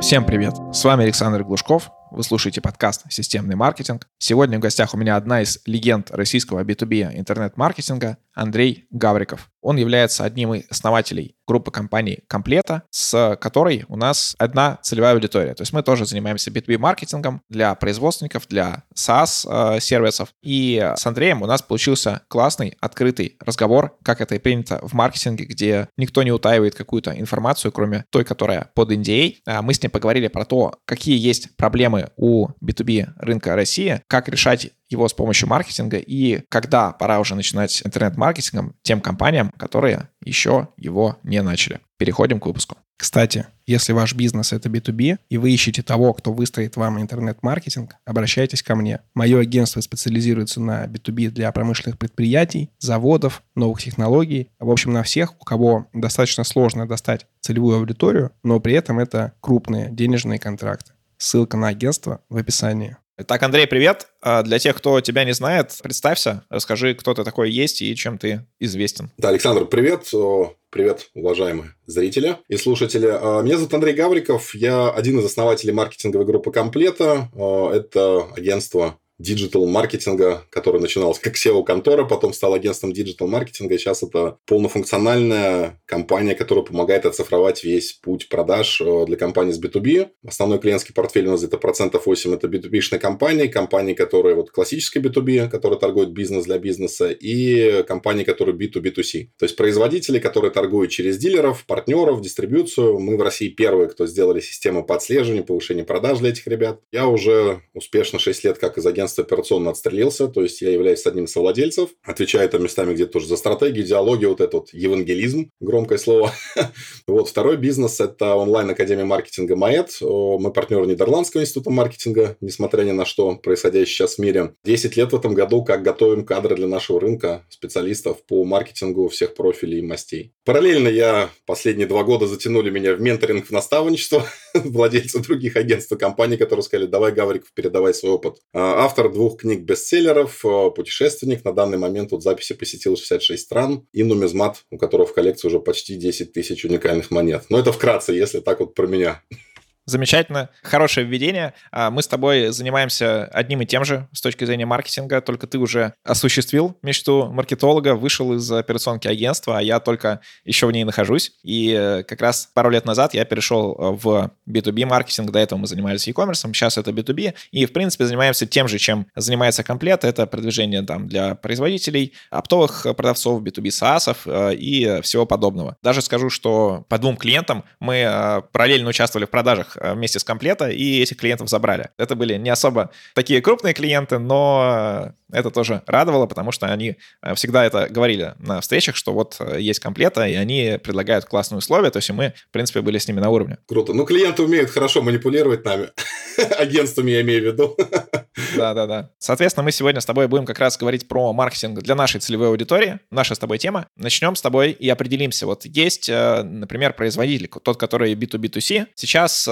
Всем привет! С вами Александр Глушков. Вы слушаете подкаст «Системный маркетинг». Сегодня в гостях у меня одна из легенд российского B2B интернет-маркетинга Андрей Гавриков. Он является одним из основателей группы компаний «Комплета», с которой у нас одна целевая аудитория. То есть мы тоже занимаемся B2B-маркетингом для производственников, для SaaS-сервисов. И с Андреем у нас получился классный, открытый разговор, как это и принято в маркетинге, где никто не утаивает какую-то информацию, кроме той, которая под NDA. А мы с ним поговорили про то, какие есть проблемы у B2B рынка России, как решать его с помощью маркетинга и когда пора уже начинать интернет-маркетингом тем компаниям, которые еще его не начали. Переходим к выпуску. Кстати, если ваш бизнес это B2B, и вы ищете того, кто выстроит вам интернет-маркетинг, обращайтесь ко мне. Мое агентство специализируется на B2B для промышленных предприятий, заводов, новых технологий. В общем, на всех, у кого достаточно сложно достать целевую аудиторию, но при этом это крупные денежные контракты. Ссылка на агентство в описании. Так, Андрей, привет. А для тех, кто тебя не знает, представься, расскажи, кто ты такой есть и чем ты известен. Да, Александр, привет. Привет, уважаемые зрители и слушатели. А, меня зовут Андрей Гавриков. Я один из основателей маркетинговой группы «Комплета». А, это агентство digital-маркетинга, который начиналось как SEO-контора, потом стал агентством digital-маркетинга, сейчас это полнофункциональная компания, которая помогает оцифровать весь путь продаж э, для компаний с B2B. Основной клиентский портфель у нас где-то процентов 8 это B2B-шные компании, компании, которые вот классические B2B, которые торгуют бизнес для бизнеса, и компании, которые B2B2C. То есть производители, которые торгуют через дилеров, партнеров, дистрибьюцию. Мы в России первые, кто сделали систему по отслеживанию, повышения продаж для этих ребят. Я уже успешно 6 лет как из агентства агентство операционно отстрелился, то есть я являюсь одним из совладельцев, отвечаю там местами где-то тоже за стратегию, идеологию, вот этот евангелизм, громкое слово. вот второй бизнес – это онлайн-академия маркетинга МАЭТ. Мы партнеры Нидерландского института маркетинга, несмотря ни на что происходящее сейчас в мире. 10 лет в этом году, как готовим кадры для нашего рынка, специалистов по маркетингу всех профилей и мастей. Параллельно я последние два года затянули меня в менторинг, в наставничество владельцы других агентств и компаний, которые сказали, давай, Гавриков, передавай свой опыт. А, автор автор двух книг-бестселлеров, э, путешественник. На данный момент вот записи посетил 66 стран. И нумизмат, у которого в коллекции уже почти 10 тысяч уникальных монет. Но это вкратце, если так вот про меня. Замечательно. Хорошее введение. А, мы с тобой занимаемся одним и тем же с точки зрения маркетинга, только ты уже осуществил мечту маркетолога, вышел из операционки агентства, а я только еще в ней нахожусь. И э, как раз пару лет назад я перешел э, в B2B маркетинг. До этого мы занимались e-commerce, сейчас это B2B. И, в принципе, занимаемся тем же, чем занимается комплект. Это продвижение там для производителей, оптовых продавцов, B2B SaaS э, и всего подобного. Даже скажу, что по двум клиентам мы параллельно участвовали в продажах вместе с комплета, и этих клиентов забрали. Это были не особо такие крупные клиенты, но это тоже радовало, потому что они э, всегда это говорили на встречах, что вот э, есть комплета, и они предлагают классные условия, то есть мы, в принципе, были с ними на уровне. Круто. Ну, клиенты умеют хорошо манипулировать нами. Агентствами я имею в виду. Да-да-да. Соответственно, мы сегодня с тобой будем как раз говорить про маркетинг для нашей целевой аудитории. Наша с тобой тема. Начнем с тобой и определимся. Вот есть, например, производитель, тот, который B2B2C. Сейчас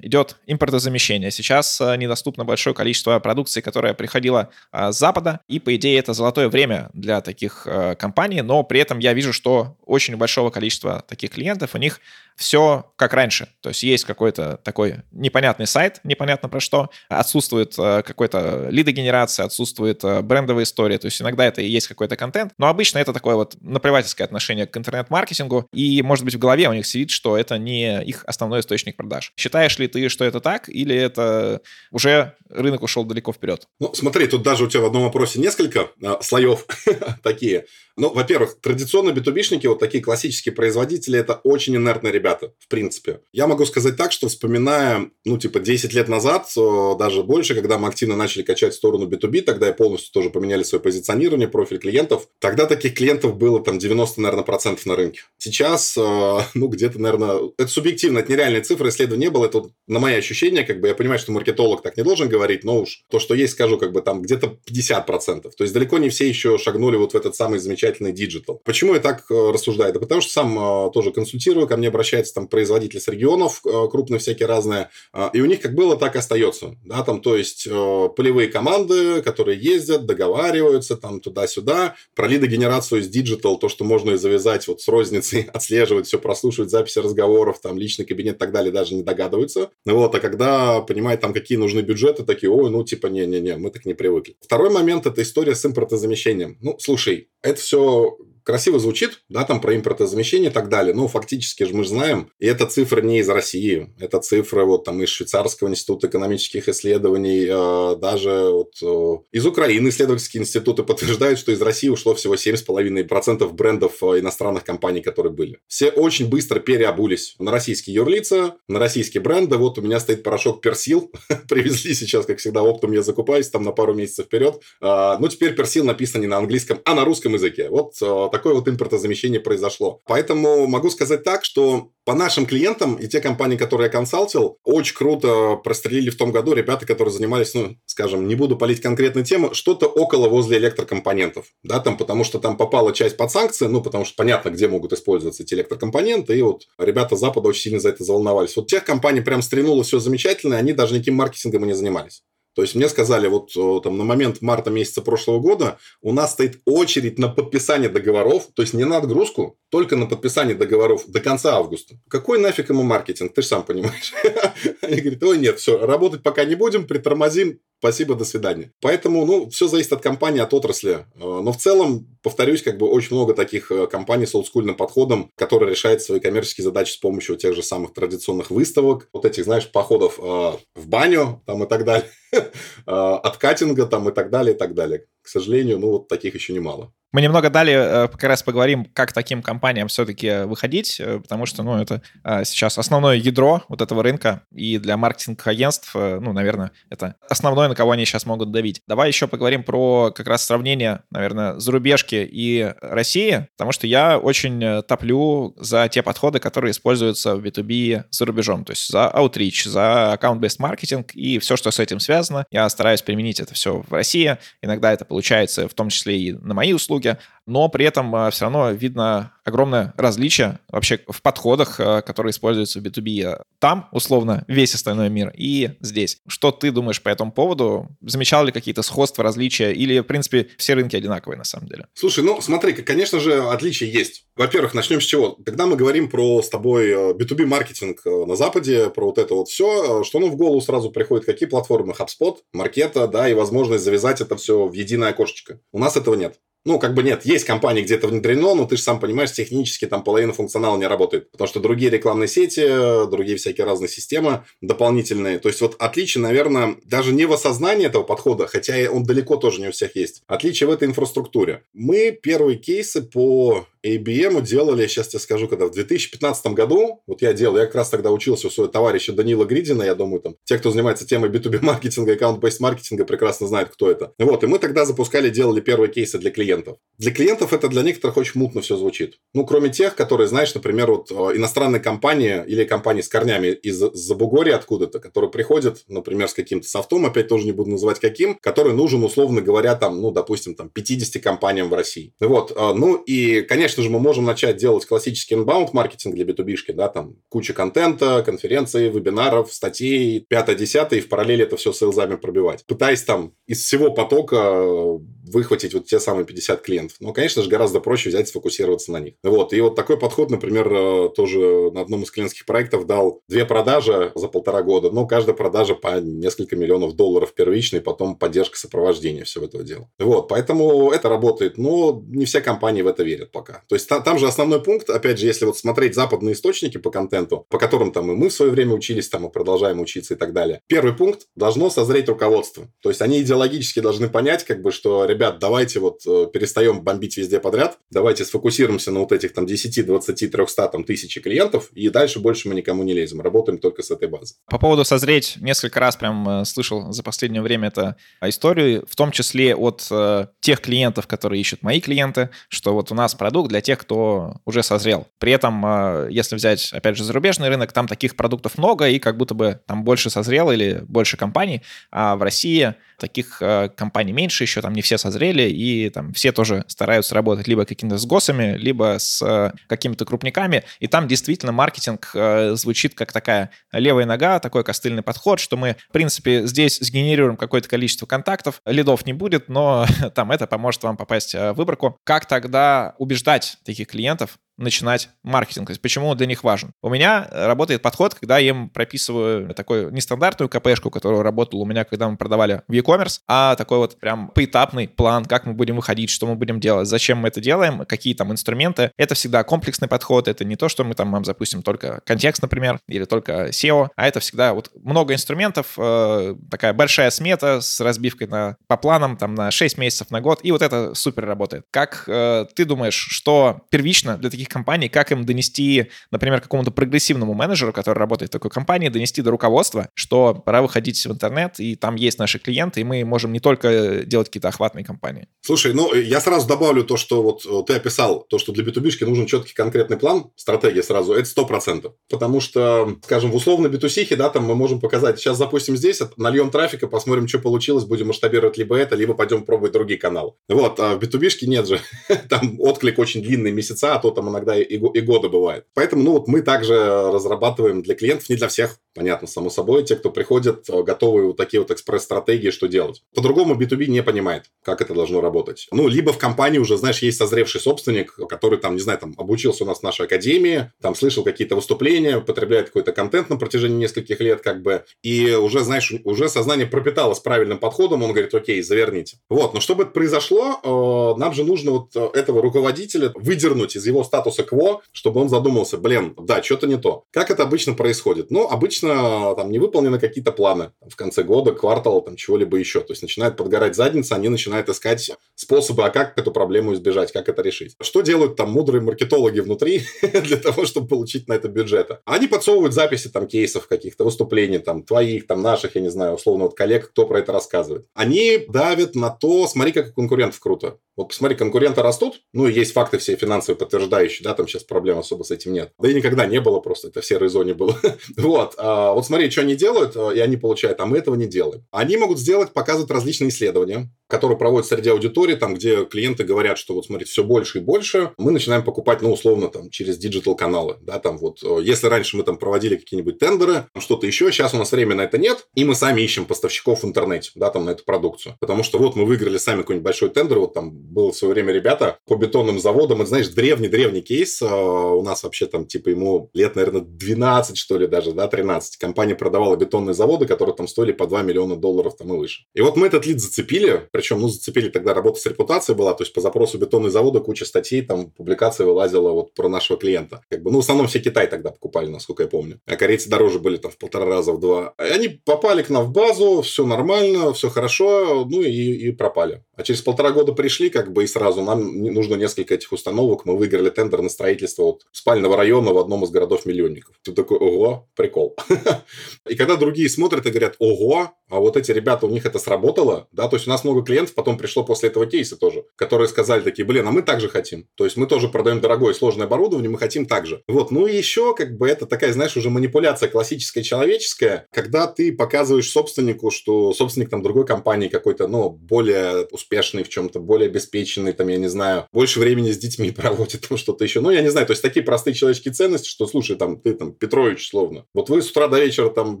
идет импортозамещение. Сейчас э, недоступно большое количество продукции, которая приходила э, с Запада, и, по идее, это золотое время для таких э, компаний, но при этом я вижу, что очень большого количества таких клиентов, у них все как раньше. То есть есть какой-то такой непонятный сайт, непонятно про что, отсутствует какой-то лидогенерация, отсутствует брендовая история, то есть иногда это и есть какой-то контент, но обычно это такое вот наплевательское отношение к интернет-маркетингу, и, может быть, в голове у них сидит, что это не их основной источник продаж. Считаешь ли ты, что это так, или это уже рынок ушел далеко вперед? Ну, смотри, тут даже у тебя в одном вопросе несколько э, слоев такие. Ну, во-первых, традиционные B2B-шники, вот такие классические производители, это очень инертные ребята, в принципе. Я могу сказать так, что вспоминая, ну, типа, 10 лет назад, даже больше, когда мы активно начали качать в сторону B2B, тогда я полностью тоже поменяли свое позиционирование, профиль клиентов. Тогда таких клиентов было там 90, наверное, процентов на рынке. Сейчас, э, ну, где-то, наверное, это субъективно, это нереальные цифры, исследования не было, это на мои ощущения, как бы я понимаю, что маркетолог так не должен говорить, но уж то, что есть, скажу, как бы там где-то 50%. То есть далеко не все еще шагнули вот в этот самый замечательный digital. Почему я так э, рассуждаю? Да потому что сам э, тоже консультирую, ко мне обращаются там производители с регионов, э, крупные всякие разные, и у них как было, так и остается. Да, там, то есть полевые команды, которые ездят, договариваются там туда-сюда. Про лидогенерацию из Digital, то, что можно и завязать вот с розницей, отслеживать все, прослушивать записи разговоров, там личный кабинет и так далее, даже не догадываются. Ну вот, а когда понимают там, какие нужны бюджеты, такие, ой, ну типа не-не-не, мы так не привыкли. Второй момент – это история с импортозамещением. Ну, слушай, это все красиво звучит, да, там про импортозамещение и так далее, но фактически же мы же знаем, и это цифры не из России, это цифры вот там из Швейцарского института экономических исследований, э, даже вот э, из Украины исследовательские институты подтверждают, что из России ушло всего 7,5% брендов э, иностранных компаний, которые были. Все очень быстро переобулись на российские юрлица, на российские бренды. Вот у меня стоит порошок Персил, привезли сейчас, как всегда, оптом я закупаюсь там на пару месяцев вперед. Э, ну, теперь Персил написано не на английском, а на русском языке. Вот такое вот импортозамещение произошло. Поэтому могу сказать так, что по нашим клиентам и те компании, которые я консалтил, очень круто прострелили в том году ребята, которые занимались, ну, скажем, не буду палить конкретную тему, что-то около возле электрокомпонентов, да, там, потому что там попала часть под санкции, ну, потому что понятно, где могут использоваться эти электрокомпоненты, и вот ребята Запада очень сильно за это заволновались. Вот тех компаний прям стрянуло все замечательно, они даже никаким маркетингом и не занимались. То есть мне сказали, вот там на момент марта месяца прошлого года у нас стоит очередь на подписание договоров, то есть не на отгрузку, только на подписание договоров до конца августа. Какой нафиг ему маркетинг, ты же сам понимаешь. Они говорят, ой, нет, все, работать пока не будем, притормозим, спасибо, до свидания. Поэтому, ну, все зависит от компании, от отрасли. Э, но в целом, повторюсь, как бы очень много таких э, компаний с олдскульным подходом, которые решают свои коммерческие задачи с помощью тех же самых традиционных выставок, вот этих, знаешь, походов э, в баню там и так далее, откатинга там и так далее, и так далее. К сожалению, ну, вот таких еще немало. Мы немного далее э, как раз поговорим, как таким компаниям все-таки выходить, э, потому что, ну, это э, сейчас основное ядро вот этого рынка, и для маркетинговых агентств, ну, наверное, это основное, на кого они сейчас могут давить. Давай еще поговорим про как раз сравнение, наверное, зарубежки и России, потому что я очень топлю за те подходы, которые используются в B2B за рубежом, то есть за outreach, за account-based маркетинг и все, что с этим связано. Я стараюсь применить это все в России. Иногда это получается в том числе и на мои услуги, но при этом э, все равно видно огромное различие вообще в подходах, э, которые используются в B2B. Там, условно, весь остальной мир и здесь. Что ты думаешь по этому поводу? Замечал ли какие-то сходства, различия? Или, в принципе, все рынки одинаковые на самом деле? Слушай, ну смотри, конечно же, отличия есть. Во-первых, начнем с чего? Когда мы говорим про с тобой B2B э, маркетинг на Западе, про вот это вот все, что ну в голову сразу приходит? Какие платформы? HubSpot, Маркета, да, и возможность завязать это все в единое окошечко. У нас этого нет. Ну, как бы нет, есть компании, где это внедрено, но ты же сам понимаешь, технически там половина функционала не работает. Потому что другие рекламные сети, другие всякие разные системы дополнительные. То есть вот отличие, наверное, даже не в осознании этого подхода, хотя он далеко тоже не у всех есть. Отличие в этой инфраструктуре. Мы первые кейсы по ABM делали, сейчас тебе скажу, когда в 2015 году, вот я делал, я как раз тогда учился у своего товарища Данила Гридина, я думаю, там, те, кто занимается темой B2B маркетинга, аккаунт-based маркетинга, прекрасно знают, кто это. Вот, и мы тогда запускали, делали первые кейсы для клиентов. Для клиентов это для некоторых очень мутно все звучит. Ну, кроме тех, которые, знаешь, например, вот э, иностранные компании или компании с корнями из Забугорья откуда-то, которые приходят, например, с каким-то софтом, опять тоже не буду называть каким, который нужен, условно говоря, там, ну, допустим, там, 50 компаниям в России. Вот, э, ну, и, конечно, же, мы можем начать делать классический inbound маркетинг для B2B, да, там куча контента, конференций, вебинаров, статей, пятое-десятое, и в параллели это все сейлзами пробивать. Пытаясь там из всего потока выхватить вот те самые 50 клиентов. Но, конечно же, гораздо проще взять и сфокусироваться на них. Вот. И вот такой подход, например, э, тоже на одном из клиентских проектов дал две продажи за полтора года, но каждая продажа по несколько миллионов долларов первичной, потом поддержка сопровождения всего этого дела. Вот. Поэтому это работает, но не все компании в это верят пока. То есть там же основной пункт, опять же, если вот смотреть западные источники по контенту, по которым там и мы в свое время учились, там и продолжаем учиться и так далее. Первый пункт должно созреть руководство. То есть они идеологически должны понять, как бы, что, ребят, давайте вот э, перестаем бомбить везде подряд, давайте сфокусируемся на вот этих там 10, 20, 300 там, тысячи клиентов, и дальше больше мы никому не лезем, работаем только с этой базы. По поводу созреть, несколько раз прям э, слышал за последнее время это историю, в том числе от э, тех клиентов, которые ищут мои клиенты, что вот у нас продукт для тех, кто уже созрел. При этом, э, если взять, опять же, зарубежный рынок, там таких продуктов много, и как будто бы там больше созрел или больше компаний, а в России таких э, компаний меньше еще, там не все созрели, и там все тоже стараются работать либо какими-то с госами, либо с э, какими-то крупниками, и там действительно маркетинг э, звучит как такая левая нога, такой костыльный подход, что мы, в принципе, здесь сгенерируем какое-то количество контактов, лидов не будет, но там это поможет вам попасть в выборку. Как тогда убеждать таких клиентов начинать маркетинг, то есть почему он для них важен. У меня работает подход, когда я им прописываю такую нестандартную КПшку, которая работала у меня, когда мы продавали в e-commerce, а такой вот прям поэтапный план, как мы будем выходить, что мы будем делать, зачем мы это делаем, какие там инструменты. Это всегда комплексный подход, это не то, что мы там запустим только контекст, например, или только SEO, а это всегда вот много инструментов, э, такая большая смета с разбивкой на, по планам там на 6 месяцев, на год, и вот это супер работает. Как э, ты думаешь, что первично для таких компаний, как им донести, например, какому-то прогрессивному менеджеру, который работает в такой компании, донести до руководства, что пора выходить в интернет, и там есть наши клиенты, и мы можем не только делать какие-то охватные компании. Слушай, ну, я сразу добавлю то, что вот э, ты описал, то, что для b 2 нужен четкий конкретный план, стратегия сразу, это 100%. Потому что, скажем, в условно b 2 да, там мы можем показать, сейчас запустим здесь, нальем трафика, посмотрим, что получилось, будем масштабировать либо это, либо пойдем пробовать другие каналы. Вот, а в b 2 нет же, там отклик очень длинный месяца, а то там иногда и, и года бывает. Поэтому, ну вот мы также разрабатываем для клиентов, не для всех, понятно, само собой, те, кто приходят, э, готовые вот такие вот экспресс-стратегии, что делать. По-другому B2B не понимает, как это должно работать. Ну, либо в компании уже, знаешь, есть созревший собственник, который там, не знаю, там обучился у нас в нашей академии, там слышал какие-то выступления, потребляет какой-то контент на протяжении нескольких лет, как бы, и уже, знаешь, уже сознание пропиталось правильным подходом, он говорит, окей, заверните. Вот, но чтобы это произошло, э, нам же нужно вот э, этого руководителя выдернуть из его статуса статуса кво, чтобы он задумался, блин, да, что-то не то. Как это обычно происходит? Ну, обычно там не выполнены какие-то планы в конце года, квартала, там чего-либо еще. То есть начинает подгорать задница, они начинают искать способы, а как эту проблему избежать, как это решить. Что делают там мудрые маркетологи внутри для того, чтобы получить на это бюджета? Они подсовывают записи там кейсов каких-то, выступлений там твоих, там наших, я не знаю, условно, вот коллег, кто про это рассказывает. Они давят на то, смотри, как у конкурентов круто. Вот посмотри, конкуренты растут, ну и есть факты все финансовые подтверждающие, да, там сейчас проблем особо с этим нет. Да и никогда не было просто, это в серой зоне было. вот, а, вот смотри, что они делают, и они получают, а мы этого не делаем. Они могут сделать, показывать различные исследования, которые проводят среди аудитории, там, где клиенты говорят, что вот смотрите, все больше и больше, мы начинаем покупать, ну, условно, там, через digital-каналы, да, там вот, э, если раньше мы там проводили какие-нибудь тендеры, что-то еще, сейчас у нас времени на это нет, и мы сами ищем поставщиков в интернете, да, там, на эту продукцию. Потому что вот мы выиграли сами какой-нибудь большой тендер, вот там был в свое время ребята по бетонным заводам, это, знаешь, древний-древний кейс, э, у нас вообще там, типа, ему лет, наверное, 12, что ли, даже, да, 13. Компания продавала бетонные заводы, которые там стоили по 2 миллиона долларов там и выше. И вот мы этот лид зацепили, причем, ну, зацепили тогда работа с репутацией была, то есть по запросу бетонной завода куча статей, там публикация вылазила вот про нашего клиента. Как бы, ну, в основном все Китай тогда покупали, насколько я помню. А корейцы дороже были там в полтора раза, в два. И они попали к нам в базу, все нормально, все хорошо, ну и, и пропали. А через полтора года пришли, как бы, и сразу нам нужно несколько этих установок. Мы выиграли тендер на строительство вот спального района в одном из городов-миллионников. Ты такой, ого, прикол. И когда другие смотрят и говорят, ого, а вот эти ребята, у них это сработало, да, то есть у нас много клиентов потом пришло после этого кейса тоже, которые сказали такие, блин, а мы также хотим. То есть мы тоже продаем дорогое сложное оборудование, мы хотим так же. Вот, ну и еще как бы это такая, знаешь, уже манипуляция классическая человеческая, когда ты показываешь собственнику, что собственник там другой компании какой-то, ну, более успешный в чем-то, более обеспеченный, там, я не знаю, больше времени с детьми проводит, там что-то еще. Ну, я не знаю, то есть такие простые человеческие ценности, что, слушай, там, ты там, Петрович, словно, вот вы с утра до вечера там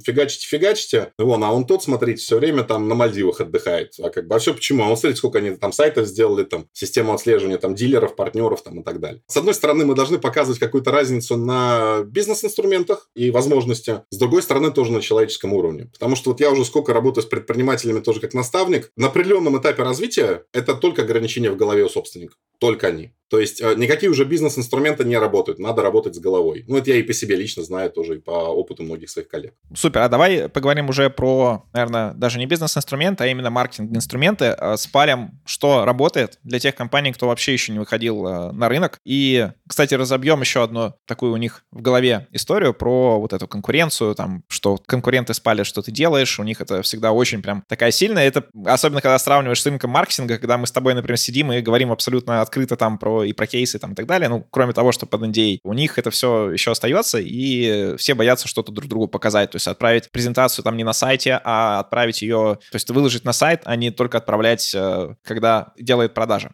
фигачите-фигачите, вон, а он тот, смотри, смотрите, все время там на Мальдивах отдыхает. А как бы, а все почему? А он смотрите, сколько они там сайтов сделали, там, систему отслеживания там дилеров, партнеров там и так далее. С одной стороны, мы должны показывать какую-то разницу на бизнес-инструментах и возможности. С другой стороны, тоже на человеческом уровне. Потому что вот я уже сколько работаю с предпринимателями тоже как наставник, на определенном этапе развития это только ограничения в голове у собственника. Только они. То есть э, никакие уже бизнес-инструменты не работают, надо работать с головой. Ну, это я и по себе лично знаю тоже, и по опыту многих своих коллег. Супер, а давай поговорим уже про, наверное, даже не бизнес-инструменты, а именно маркетинг-инструменты. Э, спалим, что работает для тех компаний, кто вообще еще не выходил э, на рынок. И, кстати, разобьем еще одну такую у них в голове историю про вот эту конкуренцию, там, что конкуренты спалят, что ты делаешь, у них это всегда очень прям такая сильная. Это особенно, когда сравниваешь с рынком маркетинга, когда мы с тобой, например, сидим и говорим абсолютно открыто там про и про кейсы там и так далее. Ну, кроме того, что под NDA, у них это все еще остается, и все боятся что-то друг другу показать. То есть отправить презентацию там не на сайте, а отправить ее, то есть выложить на сайт, а не только отправлять, э, когда делает продажи.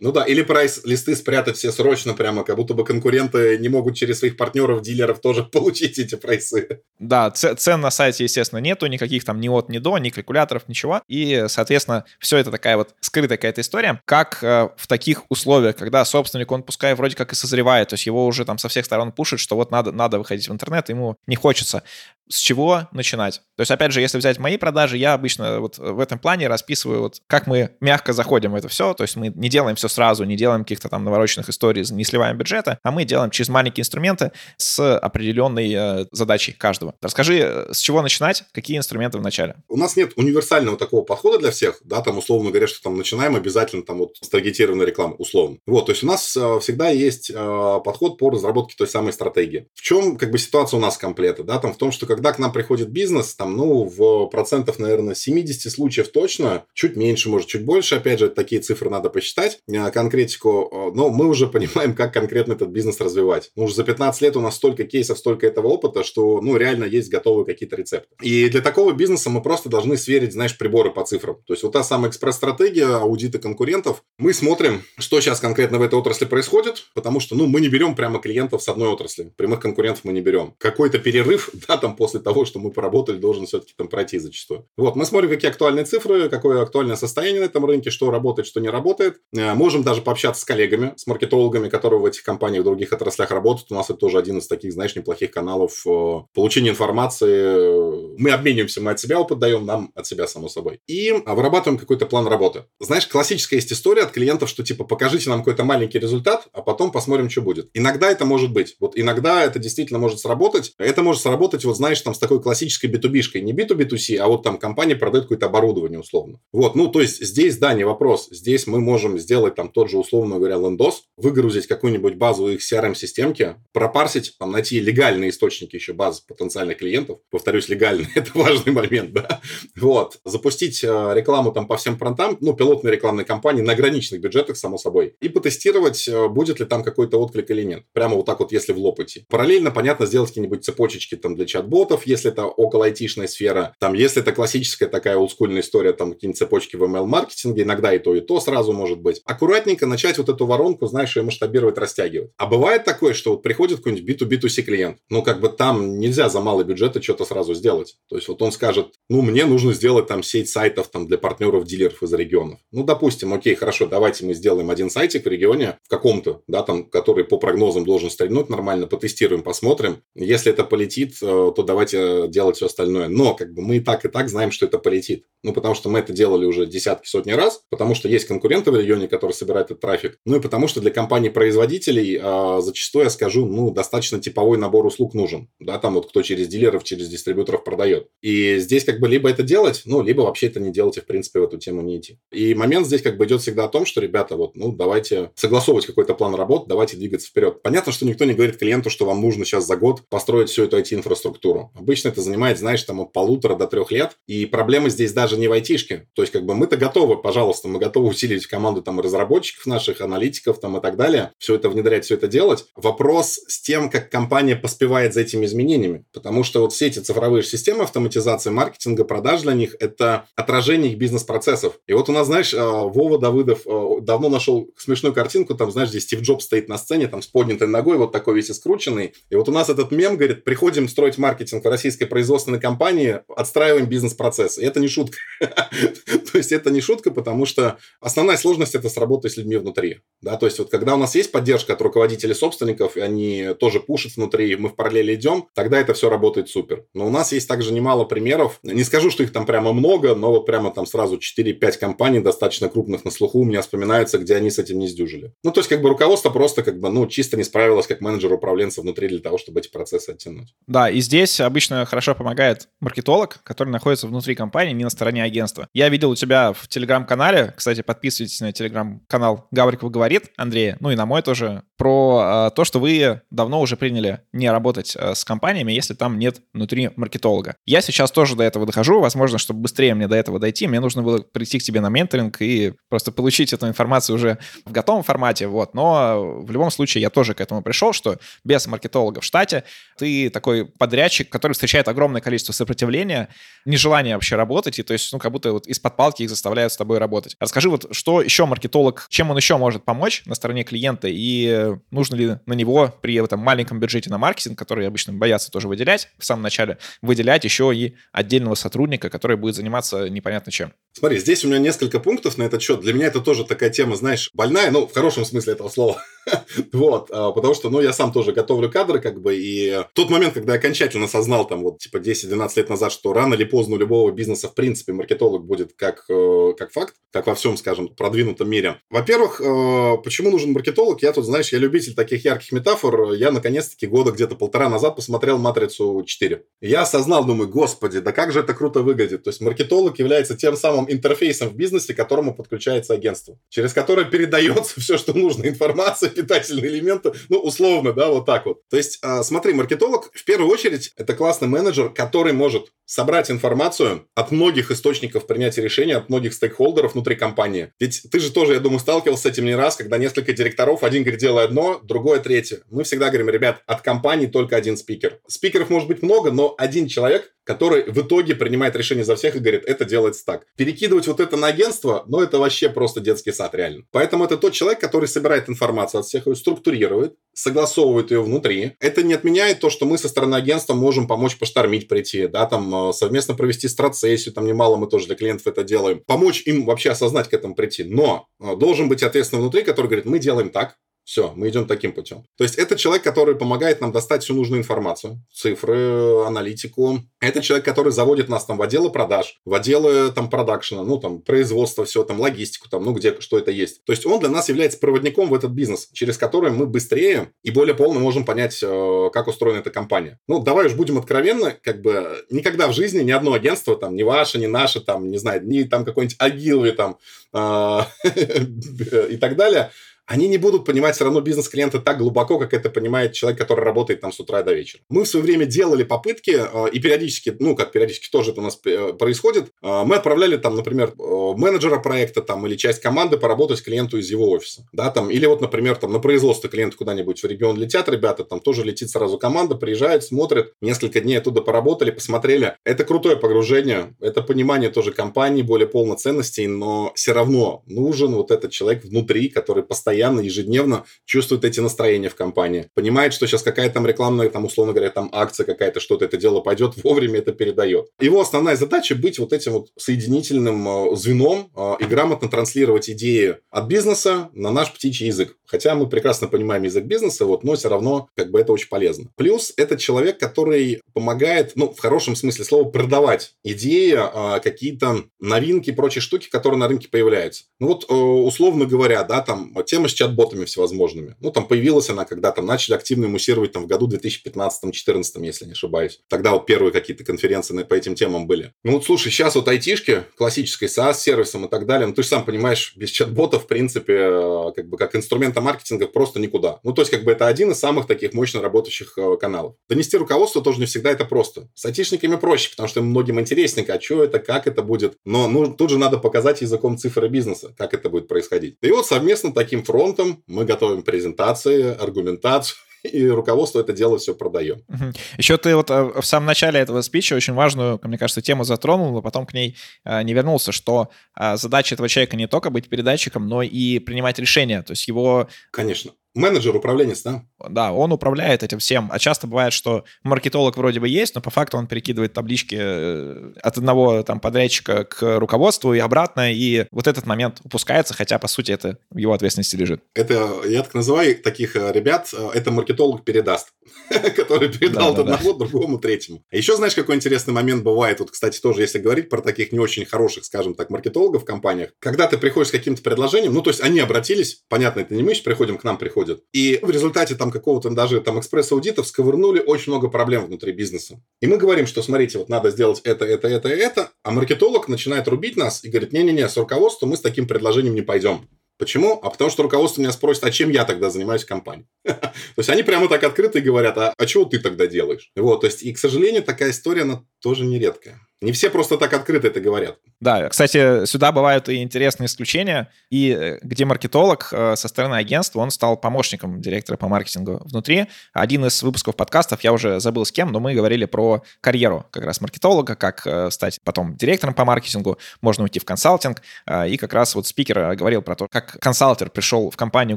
Ну да, или прайс-листы спрятать все срочно прямо, как будто бы конкуренты не могут через своих партнеров, дилеров тоже получить эти прайсы. Да, цен на сайте, естественно, нету, никаких там ни от, ни до, ни калькуляторов, ничего. И, соответственно, все это такая вот скрытая какая-то история. Как э, в таких условиях, когда собственник, он пускай вроде как и созревает, то есть его уже там со всех сторон пушит, что вот надо, надо выходить в интернет, ему не хочется с чего начинать. То есть, опять же, если взять мои продажи, я обычно вот в этом плане расписываю, вот как мы мягко заходим в это все. То есть мы не делаем все сразу, не делаем каких-то там навороченных историй, не сливаем бюджета, а мы делаем через маленькие инструменты с определенной э, задачей каждого. Расскажи, э, с чего начинать, какие инструменты в начале? У нас нет универсального такого подхода для всех, да, там условно говоря, что там начинаем обязательно там вот с таргетированной рекламы, условно. Вот, то есть у нас э, всегда есть подход по разработке той самой стратегии. В чем как бы ситуация у нас комплета, да, там в том, что как когда к нам приходит бизнес, там, ну, в процентов, наверное, 70 случаев точно, чуть меньше, может, чуть больше, опять же, такие цифры надо посчитать, э, конкретику, э, но мы уже понимаем, как конкретно этот бизнес развивать. Ну, уже за 15 лет у нас столько кейсов, столько этого опыта, что, ну, реально есть готовые какие-то рецепты. И для такого бизнеса мы просто должны сверить, знаешь, приборы по цифрам. То есть вот та самая экспресс-стратегия аудита конкурентов. Мы смотрим, что сейчас конкретно в этой отрасли происходит, потому что, ну, мы не берем прямо клиентов с одной отрасли. Прямых конкурентов мы не берем. Какой-то перерыв, да, там после после того, что мы поработали, должен все-таки там пройти зачастую. Вот, мы смотрим, какие актуальные цифры, какое актуальное состояние на этом рынке, что работает, что не работает. Э, можем даже пообщаться с коллегами, с маркетологами, которые в этих компаниях в других отраслях работают. У нас это тоже один из таких, знаешь, неплохих каналов э, получения информации. Мы обмениваемся, мы от себя опыт даем, нам от себя, само собой. И вырабатываем какой-то план работы. Знаешь, классическая есть история от клиентов, что типа покажите нам какой-то маленький результат, а потом посмотрим, что будет. Иногда это может быть. Вот иногда это действительно может сработать. Это может сработать, вот знаешь, знаешь, там с такой классической B2B-шкой, не B2B2C, а вот там компания продает какое-то оборудование условно. Вот, ну, то есть здесь, да, не вопрос. Здесь мы можем сделать там тот же, условно говоря, лендос, выгрузить какую-нибудь базу их CRM-системки, пропарсить, там, найти легальные источники еще баз потенциальных клиентов. Повторюсь, легальные, это важный момент, да. Вот, запустить э, рекламу там по всем фронтам, ну, пилотные рекламные кампании на ограниченных бюджетах, само собой, и потестировать, э, будет ли там какой-то отклик или нет. Прямо вот так вот, если в идти. Параллельно, понятно, сделать какие-нибудь цепочечки там для чат-ботов, ботов, если это около айтишная сфера. Там, если это классическая такая олдскульная история, там какие-нибудь цепочки в ML-маркетинге, иногда и то, и то сразу может быть. Аккуратненько начать вот эту воронку, знаешь, ее масштабировать, растягивать. А бывает такое, что вот приходит какой-нибудь B2B2C клиент, ну, как бы там нельзя за малый бюджет что-то сразу сделать. То есть вот он скажет, ну, мне нужно сделать там сеть сайтов там для партнеров, дилеров из регионов. Ну, допустим, окей, хорошо, давайте мы сделаем один сайтик в регионе, в каком-то, да, там, который по прогнозам должен стрельнуть нормально, потестируем, посмотрим. Если это полетит, э, то давайте делать все остальное. Но как бы мы и так, и так знаем, что это полетит. Ну, потому что мы это делали уже десятки, сотни раз, потому что есть конкуренты в регионе, которые собирают этот трафик. Ну и потому что для компаний-производителей э, зачастую, я скажу, ну, достаточно типовой набор услуг нужен. Да, там вот кто через дилеров, через дистрибьюторов продает. И здесь как бы либо это делать, ну, либо вообще это не делать и, в принципе, в эту тему не идти. И момент здесь как бы идет всегда о том, что, ребята, вот, ну, давайте согласовывать какой-то план работы, давайте двигаться вперед. Понятно, что никто не говорит клиенту, что вам нужно сейчас за год построить всю эту IT-инфраструктуру. Обычно это занимает, знаешь, там от полутора до трех лет. И проблема здесь даже не в айтишке. То есть, как бы мы-то готовы, пожалуйста, мы готовы усилить команду там разработчиков наших, аналитиков там и так далее. Все это внедрять, все это делать. Вопрос с тем, как компания поспевает за этими изменениями. Потому что вот все эти цифровые системы автоматизации маркетинга, продаж для них – это отражение их бизнес-процессов. И вот у нас, знаешь, э, Вова Давыдов э, давно нашел смешную картинку, там, знаешь, здесь Стив Джобс стоит на сцене, там, с поднятой ногой, вот такой весь искрученный. И вот у нас этот мем, говорит, приходим строить маркетинг в российской производственной компании, отстраиваем бизнес-процесс. И это не шутка. То есть это не шутка, потому что основная сложность это с работой с людьми внутри. Да, то есть вот когда у нас есть поддержка от руководителей собственников, и они тоже пушат внутри, мы в параллели идем, тогда это все работает супер. Но у нас есть также немало примеров. Не скажу, что их там прямо много, но вот прямо там сразу 4-5 компаний достаточно крупных на слуху у меня вспоминаются, где они с этим не сдюжили. Ну, то есть как бы руководство просто как бы, ну, чисто не справилось как менеджер управленца внутри для того, чтобы эти процессы оттянуть. Да, и здесь Здесь обычно хорошо помогает маркетолог, который находится внутри компании, не на стороне агентства. Я видел у тебя в телеграм-канале, кстати, подписывайтесь на телеграм-канал Гавриков говорит, Андрей, ну и на мой тоже, про э, то, что вы давно уже приняли не работать э, с компаниями, если там нет внутри маркетолога. Я сейчас тоже до этого дохожу, возможно, чтобы быстрее мне до этого дойти, мне нужно было прийти к тебе на менторинг и просто получить эту информацию уже в готовом формате, вот, но в любом случае я тоже к этому пришел, что без маркетолога в штате ты такой подрядчик, который встречает огромное количество сопротивления, нежелания вообще работать, и то есть, ну, как будто вот из-под палки их заставляют с тобой работать. Расскажи вот, что еще маркетолог, чем он еще может помочь на стороне клиента, и нужно ли на него при этом маленьком бюджете на маркетинг, который обычно боятся тоже выделять в самом начале, выделять еще и отдельного сотрудника, который будет заниматься непонятно чем. Смотри, здесь у меня несколько пунктов на этот счет. Для меня это тоже такая тема, знаешь, больная, ну, в хорошем смысле этого слова. вот, а, потому что, ну, я сам тоже готовлю кадры, как бы, и тот момент, когда я окончательно осознал, там, вот, типа, 10-12 лет назад, что рано или поздно у любого бизнеса, в принципе, маркетолог будет как, э, как факт, как во всем, скажем, продвинутом мире. Во-первых, э, почему нужен маркетолог? Я тут, знаешь, я любитель таких ярких метафор. Я, наконец-таки, года где-то полтора назад посмотрел «Матрицу 4». Я осознал, думаю, господи, да как же это круто выглядит. То есть маркетолог является тем самым интерфейсом в бизнесе, к которому подключается агентство, через которое передается все, что нужно, информация, питательные элементы, ну, условно, да, вот так вот. То есть, а, смотри, маркетолог, в первую очередь, это классный менеджер, который может собрать информацию от многих источников принятия решения, от многих стейкхолдеров внутри компании. Ведь ты же тоже, я думаю, сталкивался с этим не раз, когда несколько директоров, один говорит, делай одно, другое третье. Мы всегда говорим, ребят, от компании только один спикер. Спикеров может быть много, но один человек который в итоге принимает решение за всех и говорит, это делается так. Перекидывать вот это на агентство, ну, это вообще просто детский сад, реально. Поэтому это тот человек, который собирает информацию от всех, ее структурирует, согласовывает ее внутри. Это не отменяет то, что мы со стороны агентства можем помочь поштормить прийти, да, там, э, совместно провести страцессию, там, немало мы тоже для клиентов это делаем. Помочь им вообще осознать к этому прийти. Но э, должен быть ответственный внутри, который говорит, мы делаем так, все, мы идем таким путем. То есть это человек, который помогает нам достать всю нужную информацию, цифры, аналитику. Это человек, который заводит нас там в отделы продаж, в отделы там продакшена, ну там производство, все там логистику, там, ну где что это есть. То есть он для нас является проводником в этот бизнес, через который мы быстрее и более полно можем понять, э, как устроена эта компания. Ну давай уж будем откровенны, как бы никогда в жизни ни одно агентство, там, ни ваше, ни наше, там, не знаю, ни там какой-нибудь Агиловый там э, и так далее, они не будут понимать все равно бизнес клиента так глубоко, как это понимает человек, который работает там с утра до вечера. Мы в свое время делали попытки, э, и периодически, ну, как периодически тоже это у нас э, происходит, э, мы отправляли там, например, менеджера проекта там или часть команды поработать клиенту из его офиса, да, там, или вот, например, там на производство клиента куда-нибудь в регион летят ребята, там тоже летит сразу команда, приезжает, смотрит, несколько дней оттуда поработали, посмотрели. Это крутое погружение, это понимание тоже компании, более полноценностей, но все равно нужен вот этот человек внутри, который постоянно постоянно, ежедневно чувствует эти настроения в компании. Понимает, что сейчас какая-то там рекламная, там, условно говоря, там акция какая-то, что-то это дело пойдет, вовремя это передает. Его основная задача быть вот этим вот соединительным э, звеном э, и грамотно транслировать идеи от бизнеса на наш птичий язык. Хотя мы прекрасно понимаем язык бизнеса, вот, но все равно как бы это очень полезно. Плюс это человек, который помогает, ну, в хорошем смысле слова, продавать идеи, э, какие-то новинки, прочие штуки, которые на рынке появляются. Ну вот, условно говоря, да, там тема с чат-ботами всевозможными. Ну, там появилась она, когда там начали активно муссировать там в году 2015-2014, если не ошибаюсь. Тогда вот первые какие-то конференции по этим темам были. Ну вот, слушай, сейчас вот айтишки, классической SaaS-сервисом и так далее, ну ты же сам понимаешь, без чат-ботов, в принципе, э, как бы как инструмента маркетинга просто никуда. Ну, то есть, как бы это один из самых таких мощно работающих э, каналов. Донести руководство тоже не всегда это просто. С айтишниками проще, потому что им многим интересненько, а что это, как это будет. Но ну, тут же надо показать языком цифры бизнеса, как это будет происходить. И вот совместно таким фронтом, мы готовим презентации, аргументацию, и руководство это дело все продаем. Угу. Еще ты вот э, в самом начале этого спича очень важную, мне кажется, тему затронул, но потом к ней э, не вернулся, что э, задача этого человека не только быть передатчиком, но и принимать решения. То есть его... Конечно менеджер, управленец, да? Да, он управляет этим всем. А часто бывает, что маркетолог вроде бы есть, но по факту он перекидывает таблички э, от одного там подрядчика к руководству и обратно, и вот этот момент упускается, хотя, по сути, это в его ответственности лежит. Это, я так называю таких э, ребят, э, это маркетолог передаст, который передал от одного, другому, третьему. А еще знаешь, какой интересный момент бывает, вот, кстати, тоже, если говорить про таких не очень хороших, скажем так, маркетологов в компаниях, когда ты приходишь с каким-то предложением, ну, то есть они обратились, понятно, это не мы, приходим к нам, приходим происходит. И в результате там какого-то даже там экспресс-аудитов сковырнули очень много проблем внутри бизнеса. И мы говорим, что смотрите, вот надо сделать это, это, это, это, а маркетолог начинает рубить нас и говорит, не-не-не, с руководством мы с таким предложением не пойдем. Почему? А потому что руководство меня спросит, а чем я тогда занимаюсь в компании? то есть они прямо так открыто говорят, а, а чего ты тогда делаешь? Вот, то есть, и, к сожалению, такая история, она тоже нередкая. Не все просто так открыто это говорят. Да, кстати, сюда бывают и интересные исключения, и э, где маркетолог э, со стороны агентства, он стал помощником директора по маркетингу внутри. Один из выпусков подкастов, я уже забыл с кем, но мы говорили про карьеру как раз маркетолога, как э, стать потом директором по маркетингу, можно уйти в консалтинг, и как раз вот спикер говорил про то, как консалтер пришел в компанию,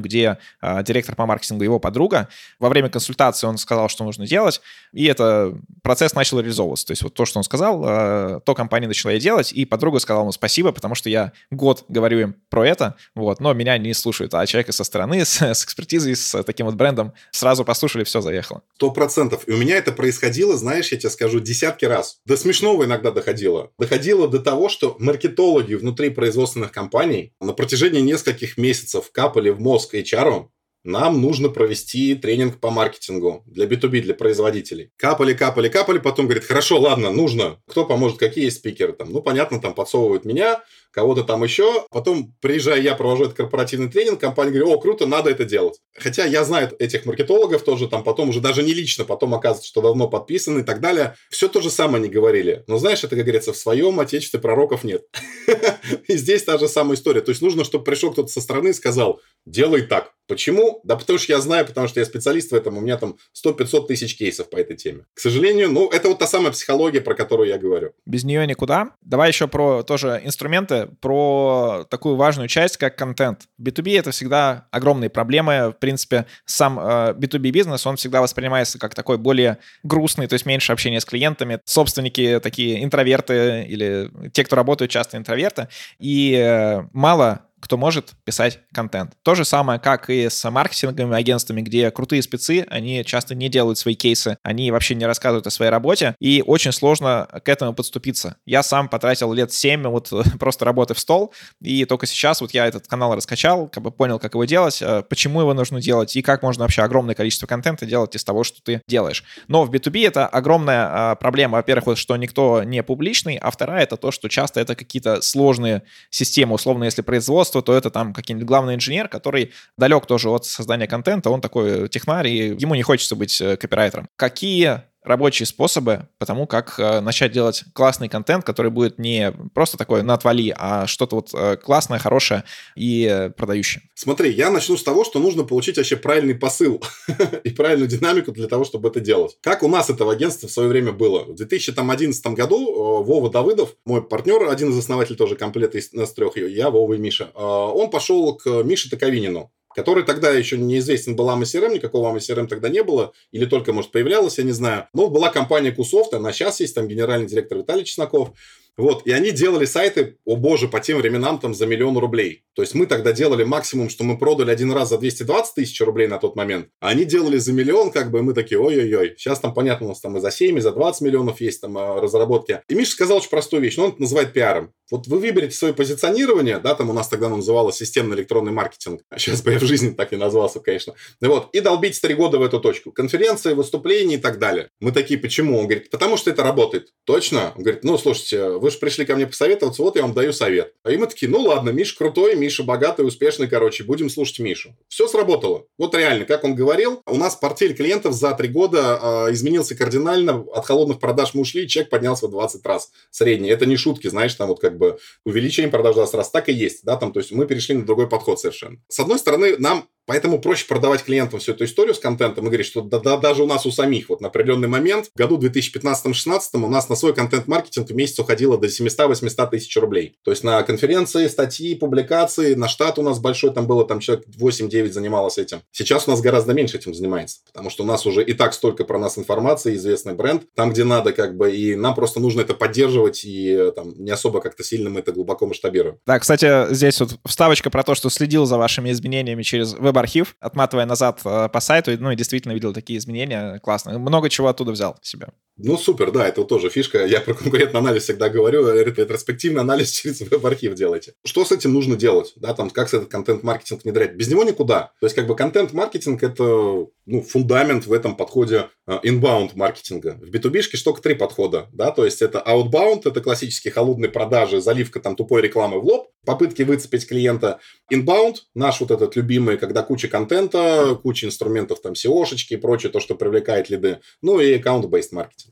где директор по маркетингу его подруга. Во время консультации он сказал, что нужно делать, и это процесс начал реализовываться. То есть вот то, что он сказал, то компания начала и делать, и подруга сказала ему спасибо, потому что я год говорю им про это, вот, но меня не слушают, а человека со стороны, с, с экспертизой, с таким вот брендом сразу послушали, все, заехало. Сто процентов. И у меня это происходило, знаешь, я тебе скажу, десятки раз. До смешного иногда доходило. Доходило до того, что маркетологи внутри производственных компаний на протяжении нескольких месяцев капали в мозг HR, нам нужно провести тренинг по маркетингу для B2B, для производителей. Капали, капали, капали, потом говорит, хорошо, ладно, нужно. Кто поможет, какие есть спикеры там? Ну, понятно, там подсовывают меня, кого-то там еще. Потом, приезжая я, провожу этот корпоративный тренинг, компания говорит, о, круто, надо это делать. Хотя я знаю этих маркетологов тоже, там потом уже даже не лично, потом оказывается, что давно подписаны и так далее. Все то же самое они говорили. Но знаешь, это, как говорится, в своем отечестве пророков нет. И здесь та же самая история. То есть нужно, чтобы пришел кто-то со стороны и сказал, делай так. Почему? Да потому что я знаю, потому что я специалист в этом, у меня там 100-500 тысяч кейсов по этой теме. К сожалению, ну, это вот та самая психология, про которую я говорю. Без нее никуда. Давай еще про тоже инструменты про такую важную часть, как контент. В B2B это всегда огромные проблемы. В принципе, сам э, B2B бизнес, он всегда воспринимается как такой более грустный, то есть меньше общения с клиентами. Собственники такие интроверты или те, кто работают часто интроверты. И э, мало кто может писать контент. То же самое, как и с маркетинговыми агентствами, где крутые спецы, они часто не делают свои кейсы, они вообще не рассказывают о своей работе, и очень сложно к этому подступиться. Я сам потратил лет 7 вот просто работы в стол, и только сейчас вот я этот канал раскачал, как бы понял, как его делать, э, почему его нужно делать, и как можно вообще огромное количество контента делать из того, что ты делаешь. Но в B2B это огромная а, проблема, во-первых, вот, что никто не публичный, а вторая это то, что часто это какие-то сложные системы, условно, если производство производства, то это там какой-нибудь главный инженер, который далек тоже от создания контента, он такой технарь, и ему не хочется быть э, копирайтером. Какие рабочие способы потому как э, начать делать классный контент, который будет не просто такой на отвали, а что-то вот э, классное, хорошее и э, продающее. Смотри, я начну с того, что нужно получить вообще правильный посыл и правильную динамику для того, чтобы это делать. Как у нас это в агентстве в свое время было? В 2011 году Вова Давыдов, мой партнер, один из основателей тоже комплета из нас трех, я, Вова и Миша, он пошел к Мише Таковинину который тогда еще неизвестен был AMA CRM, никакого AMA CRM тогда не было, или только, может, появлялось, я не знаю. Но была компания Кусофт, она сейчас есть, там генеральный директор Виталий Чесноков. Вот, и они делали сайты, о боже, по тем временам там за миллион рублей. То есть мы тогда делали максимум, что мы продали один раз за 220 тысяч рублей на тот момент, а они делали за миллион, как бы, и мы такие, ой-ой-ой. Сейчас там, понятно, у нас там и за 7, и за 20 миллионов есть там а, разработки. И Миша сказал очень простую вещь, но он это называет пиаром. Вот вы выберете свое позиционирование, да, там у нас тогда называлось системный электронный маркетинг, а сейчас бы я в жизни так не назвался, конечно. Вот, и долбить три года в эту точку. Конференции, выступления и так далее. Мы такие, почему? Он говорит, потому что это работает. Точно? Он говорит, ну, слушайте, вы же пришли ко мне посоветоваться, вот я вам даю совет. И мы такие, ну ладно, Миша крутой, Миша богатый, успешный, короче, будем слушать Мишу. Все сработало. Вот реально, как он говорил, у нас портфель клиентов за три года э, изменился кардинально, от холодных продаж мы ушли, чек поднялся в 20 раз средний. Это не шутки, знаешь, там вот как бы увеличение продаж в раз, так и есть, да, там, то есть мы перешли на другой подход совершенно. С одной стороны, нам Поэтому проще продавать клиентам всю эту историю с контентом и говорить, что да, да, даже у нас у самих вот на определенный момент в году 2015-2016 у нас на свой контент-маркетинг в месяц уходило до 700-800 тысяч рублей. То есть на конференции, статьи, публикации, на штат у нас большой, там было там человек 8-9 занималось этим. Сейчас у нас гораздо меньше этим занимается, потому что у нас уже и так столько про нас информации, известный бренд, там, где надо как бы, и нам просто нужно это поддерживать, и там не особо как-то сильно мы это глубоко масштабируем. Да, кстати, здесь вот вставочка про то, что следил за вашими изменениями через веб веб-архив, отматывая назад э, по сайту, ну и действительно видел такие изменения, классно. Много чего оттуда взял себе. Ну, супер, да, это тоже фишка. Я про конкурентный анализ всегда говорю, ретроспективный анализ через веб-архив делайте. Что с этим нужно делать? Да, там, как с этот контент-маркетинг внедрять? Без него никуда. То есть, как бы контент-маркетинг – это ну, фундамент в этом подходе а, inbound маркетинга. В B2B штука три подхода, да, то есть это outbound, это классические холодные продажи, заливка там тупой рекламы в лоб, попытки выцепить клиента. Inbound, наш вот этот любимый, когда куча контента, куча инструментов, там, SEO-шечки и прочее, то, что привлекает лиды. Ну и account-based маркетинг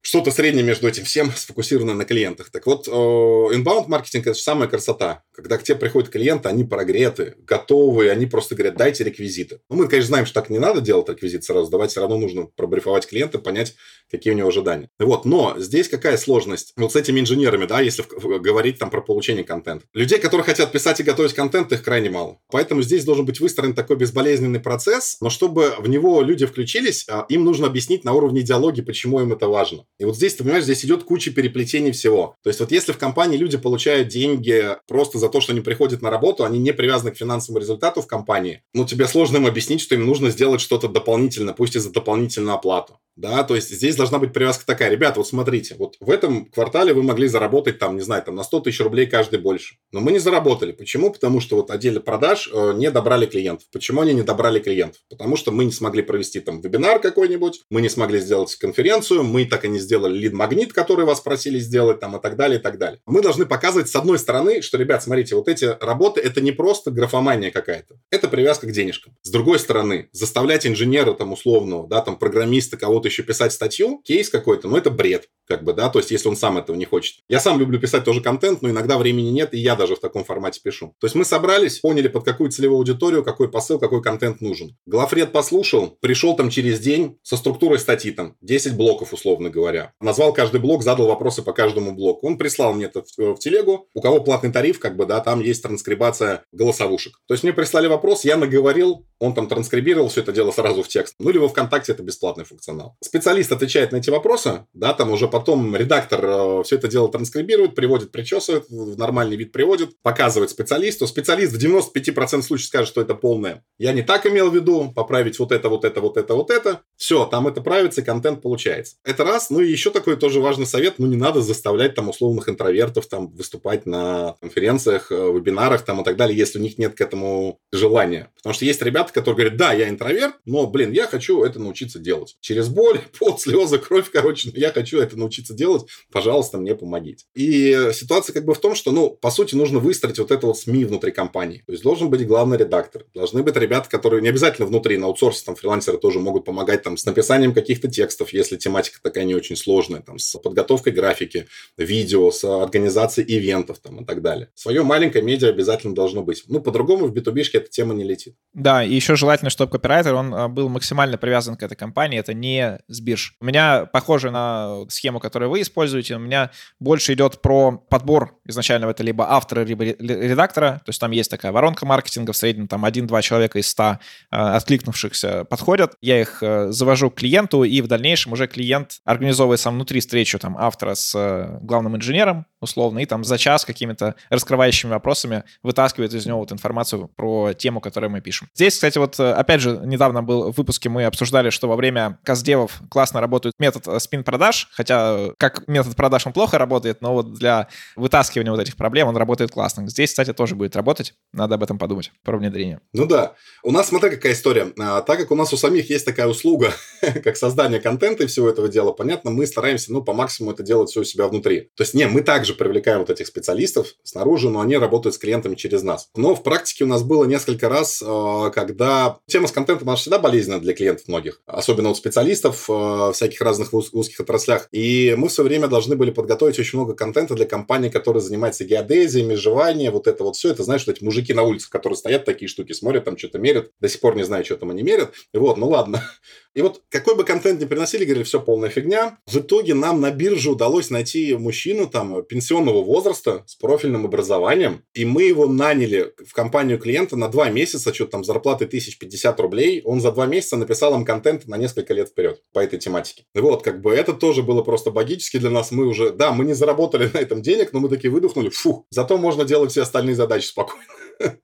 что-то среднее между этим всем сфокусировано на клиентах. Так вот, inbound маркетинг – это самая красота. Когда к тебе приходят клиенты, они прогреты, готовые, они просто говорят, дайте реквизиты. Ну, мы, конечно, знаем, что так не надо делать реквизит сразу, давать все равно нужно пробрифовать клиента, понять, какие у него ожидания. Вот, но здесь какая сложность? Вот с этими инженерами, да, если говорить там про получение контента. Людей, которые хотят писать и готовить контент, их крайне мало. Поэтому здесь должен быть выстроен такой безболезненный процесс, но чтобы в него люди включились, а, им нужно объяснить на уровне идеологии, почему им это важно. И вот здесь, ты понимаешь, здесь идет куча переплетений всего. То есть вот если в компании люди получают деньги просто за то, что они приходят на работу, они не привязаны к финансовому результату в компании, ну, тебе сложно им объяснить, что им нужно сделать что-то дополнительно, пусть и за дополнительную оплату. Да, то есть здесь должна быть привязка такая. Ребята, вот смотрите, вот в этом квартале вы могли заработать там, не знаю, там на 100 тысяч рублей каждый больше. Но мы не заработали. Почему? Потому что вот отделе продаж э, не добрали клиентов. Почему они не добрали клиентов? Потому что мы не смогли провести там вебинар какой-нибудь, мы не смогли сделать конференцию, мы так и не сделали лид-магнит, который вас просили сделать там и так далее, и так далее. Мы должны показывать с одной стороны, что, ребят, смотрите, вот эти работы, это не просто графомания какая-то. Это привязка к денежкам. С другой стороны, заставлять инженера там условного, да, там программиста, кого-то еще писать статью, кейс какой-то, ну, это бред, как бы, да, то есть, если он сам этого не хочет. Я сам люблю писать тоже контент, но иногда времени нет, и я даже в таком формате пишу. То есть, мы собрались, поняли, под какую целевую аудиторию, какой посыл, какой контент нужен. Главред послушал, пришел там через день со структурой статьи, там, 10 блоков, условно говоря. Назвал каждый блок, задал вопросы по каждому блоку. Он прислал мне это в, в телегу. У кого платный тариф, как бы, да, там есть транскрибация голосовушек. То есть, мне прислали вопрос, я наговорил, он там транскрибировал все это дело сразу в текст. Ну, или во ВКонтакте это бесплатный функционал. Специалист отвечает на эти вопросы, да, там уже потом редактор э, все это дело транскрибирует, приводит, причесывает, в нормальный вид приводит, показывает специалисту. Специалист в 95% случаев скажет, что это полное. Я не так имел в виду, поправить вот это, вот это, вот это, вот это. Все, там это правится, и контент получается. Это раз. Ну и еще такой тоже важный совет, ну не надо заставлять там условных интровертов там выступать на конференциях, э, вебинарах там и так далее, если у них нет к этому желания. Потому что есть ребята, которые говорят, да, я интроверт, но, блин, я хочу это научиться делать. Через боль, пот, слезы, кровь, короче, я хочу это научиться делать, пожалуйста, мне помогите. И ситуация как бы в том, что, ну, по сути, нужно выстроить вот это вот СМИ внутри компании. То есть должен быть главный редактор, должны быть ребята, которые не обязательно внутри, на аутсорсе, там, фрилансеры тоже могут помогать там с написанием каких-то текстов, если тематика такая не очень сложная, там, с подготовкой графики, видео, с организацией ивентов там и так далее. Свое маленькое медиа обязательно должно быть. Ну, по-другому в B2B эта тема не летит. Да, и еще желательно, чтобы копирайтер, он а, был максимально привязан к этой компании, это не с бирж. У меня похоже на схему, которую вы используете, у меня больше идет про подбор изначально это либо автора, либо редактора, то есть там есть такая воронка маркетинга, в среднем там один-два человека из ста э, откликнувшихся подходят, я их э, завожу к клиенту, и в дальнейшем уже клиент организовывает сам внутри встречу там автора с э, главным инженером, условно, и там за час какими-то раскрывающими вопросами вытаскивает из него вот информацию про тему, которую мы пишем. Здесь, кстати, вот опять же, недавно был в выпуске, мы обсуждали, что во время каздевов классно работает метод спин-продаж, хотя как метод продаж он плохо работает, но вот для вытаскивания вот этих проблем он работает классно. Здесь, кстати, тоже будет работать, надо об этом подумать, про внедрение. Ну да. У нас, смотри, какая история. А, так как у нас у самих есть такая услуга, как создание контента и всего этого дела, понятно, мы стараемся, ну, по максимуму это делать все у себя внутри. То есть, не, мы также привлекаем вот этих специалистов снаружи, но они работают с клиентами через нас. Но в практике у нас было несколько раз, а, когда тема с контентом, она всегда болезненна для клиентов многих, особенно у специалистов а, всяких разных узких отраслях. И мы все время должны были подготовить очень много контента для компании, которая занимается геодезией, межеванием, вот это вот все. Это, знаешь, вот эти мужики на улице, которые стоят, такие штуки смотрят, там что-то мерят. До сих пор не знаю, что там они мерят. Вот, ну ладно. И вот какой бы контент ни приносили, говорили, все полная фигня. В итоге нам на бирже удалось найти мужчину там пенсионного возраста с профильным образованием. И мы его наняли в компанию клиента на два месяца, что-то там зарплаты 1050 рублей. Он за два месяца написал им контент на несколько лет вперед по этой тематике. Вот, как бы это тоже было просто богически для нас. Мы уже, да, мы не заработали на этом денег, но мы такие выдохнули, фу, зато можно делать все остальные задачи спокойно.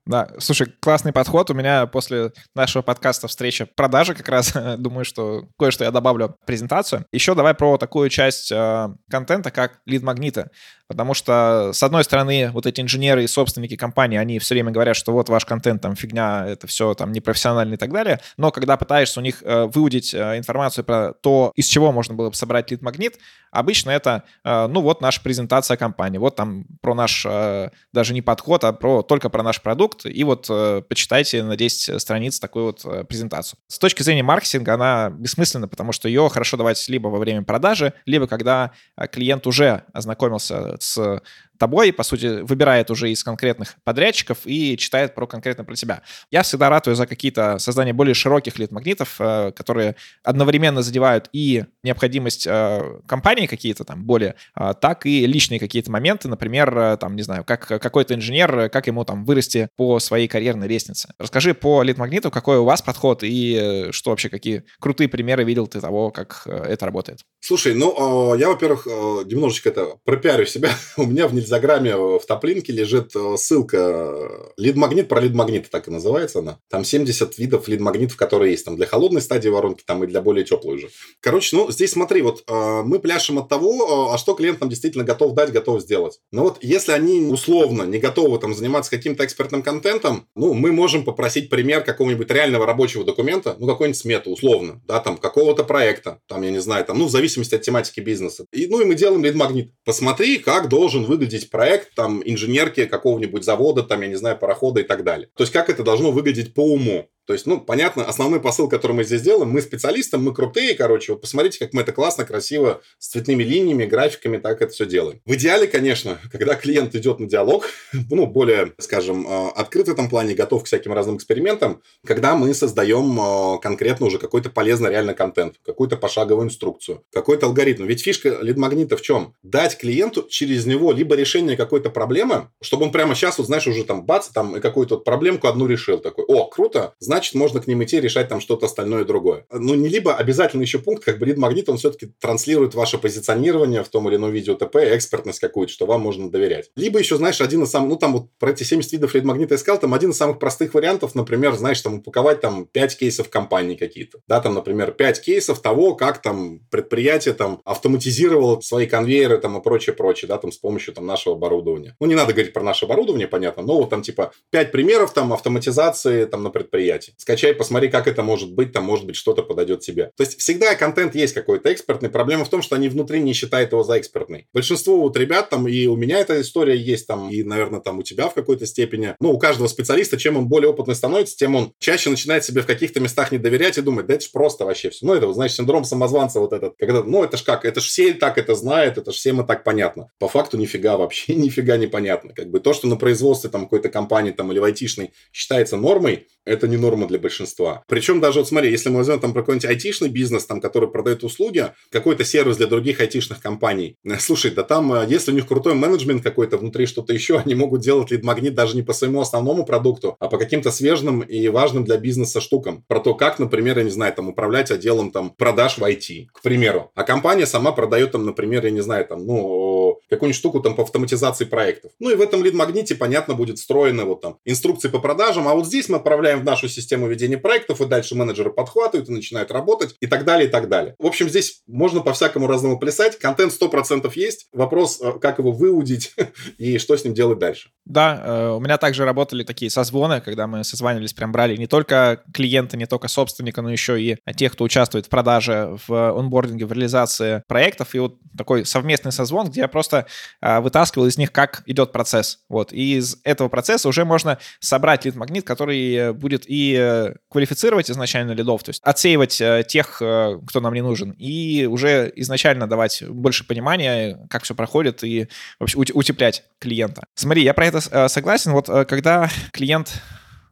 Да, слушай, классный подход. У меня после нашего подкаста встреча продажи как раз. Думаю, что кое-что я добавлю в презентацию. Еще давай про такую часть э, контента, как лид-магниты. Потому что, с одной стороны, вот эти инженеры и собственники компании, они все время говорят, что вот ваш контент там фигня, это все там непрофессионально и так далее. Но когда пытаешься у них э, выудить э, информацию про то, из чего можно было бы собрать лид-магнит, обычно это, э, ну вот наша презентация компании, вот там про наш, э, даже не подход, а про, только про наш продукт, и вот э, почитайте на 10 страниц такую вот э, презентацию. С точки зрения маркетинга она бессмысленна, потому что ее хорошо давать либо во время продажи, либо когда э, клиент уже ознакомился с тобой, по сути, выбирает уже из конкретных подрядчиков и читает про конкретно про тебя. Я всегда ратую за какие-то создания более широких лид-магнитов, э, которые одновременно задевают и необходимость э, компании какие-то там более, э, так и личные какие-то моменты, например, там, не знаю, как какой-то инженер, как ему там вырасти по своей карьерной лестнице. Расскажи по лид-магниту, какой у вас подход и что вообще, какие крутые примеры видел ты того, как это работает? Слушай, ну, я, во-первых, немножечко это пропиарю себя. у меня в Инстаграме в топлинке лежит э, ссылка э, лид-магнит, про лид-магнит так и называется она. Там 70 видов лид-магнитов, которые есть. Там для холодной стадии воронки, там и для более теплой уже. Короче, ну, здесь смотри, вот э, мы пляшем от того, а что клиент нам действительно готов дать, готов сделать. Но вот если они условно не готовы там заниматься каким-то экспертным контентом, ну, мы можем попросить пример какого-нибудь реального рабочего документа, ну, какой-нибудь смету, условно, да, там, какого-то проекта, там, я не знаю, там, ну, в зависимости от тематики бизнеса. И, ну, и мы делаем лид-магнит. Посмотри, как должен выглядеть выглядеть проект там инженерки какого-нибудь завода, там, я не знаю, парохода и так далее. То есть, как это должно выглядеть по уму. То есть, ну, понятно, основной посыл, который мы здесь делаем, мы специалисты, мы крутые, короче, вот посмотрите, как мы это классно, красиво, с цветными линиями, графиками, так это все делаем. В идеале, конечно, когда клиент идет на диалог, ну, более, скажем, э, открыт в этом плане, готов к всяким разным экспериментам, когда мы создаем э, конкретно уже какой-то полезный реально контент, какую-то пошаговую инструкцию, какой-то алгоритм. Ведь фишка лид-магнита в чем? Дать клиенту через него либо решение какой-то проблемы, чтобы он прямо сейчас, вот знаешь, уже там бац, там и какую-то проблемку одну решил, такой, о, круто, значит, можно к ним идти решать там что-то остальное другое. Ну, не либо обязательно еще пункт, как бы лид-магнит, он все-таки транслирует ваше позиционирование в том или ином видео ТП, экспертность какую-то, что вам можно доверять. Либо еще, знаешь, один из самых, ну, там вот про эти 70 видов лид-магнита я сказал, там один из самых простых вариантов, например, знаешь, там упаковать там 5 кейсов компаний какие-то. Да, там, например, 5 кейсов того, как там предприятие там автоматизировало свои конвейеры там и прочее, прочее, да, там с помощью там нашего оборудования. Ну, не надо говорить про наше оборудование, понятно, но вот там типа 5 примеров там автоматизации там на предприятии сайте. Скачай, посмотри, как это может быть, там, может быть, что-то подойдет тебе. То есть всегда контент есть какой-то экспертный. Проблема в том, что они внутри не считают его за экспертный. Большинство вот ребят там, и у меня эта история есть там, и, наверное, там у тебя в какой-то степени. Ну, у каждого специалиста, чем он более опытный становится, тем он чаще начинает себе в каких-то местах не доверять и думать, да это же просто вообще все. Ну, это, вот, знаешь, синдром самозванца вот этот. Когда, ну, это ж как, это ж все так это знают, это ж всем и так понятно. По факту нифига вообще, нифига непонятно. Как бы то, что на производстве там какой-то компании там или в айтишной считается нормой, это не норма для большинства. Причем даже, вот смотри, если мы возьмем там про какой-нибудь айтишный бизнес, там, который продает услуги, какой-то сервис для других айтишных компаний, э, слушай, да там, э, если у них крутой менеджмент какой-то внутри, что-то еще, они могут делать лид-магнит даже не по своему основному продукту, а по каким-то свежим и важным для бизнеса штукам. Про то, как, например, я не знаю, там, управлять отделом там продаж в IT, к примеру. А компания сама продает там, например, я не знаю, там, ну, какую-нибудь штуку там по автоматизации проектов. Ну и в этом лид-магните, понятно, будет встроено вот там инструкции по продажам, а вот здесь мы отправляем в нашу систему ведения проектов, и дальше менеджеры подхватывают и начинают работать, и так далее, и так далее. В общем, здесь можно по-всякому разному плясать. Контент 100% есть. Вопрос, э, как его выудить и что с ним делать дальше. Да, э, у меня также работали такие созвоны, когда мы созванивались, прям брали не только клиента, не только собственника, но еще и тех, кто участвует в продаже, в онбординге, в реализации проектов. И вот такой совместный созвон, где я просто э, вытаскивал из них, как идет процесс. Вот. И из этого процесса уже можно собрать лид-магнит, который будет и э, квалифицировать изначально лидов, то есть отсеивать э, тех, э, кто нам не нужен, и уже изначально давать больше понимания, как все проходит, и вообще утеплять клиента. Смотри, я про это согласен. Вот когда клиент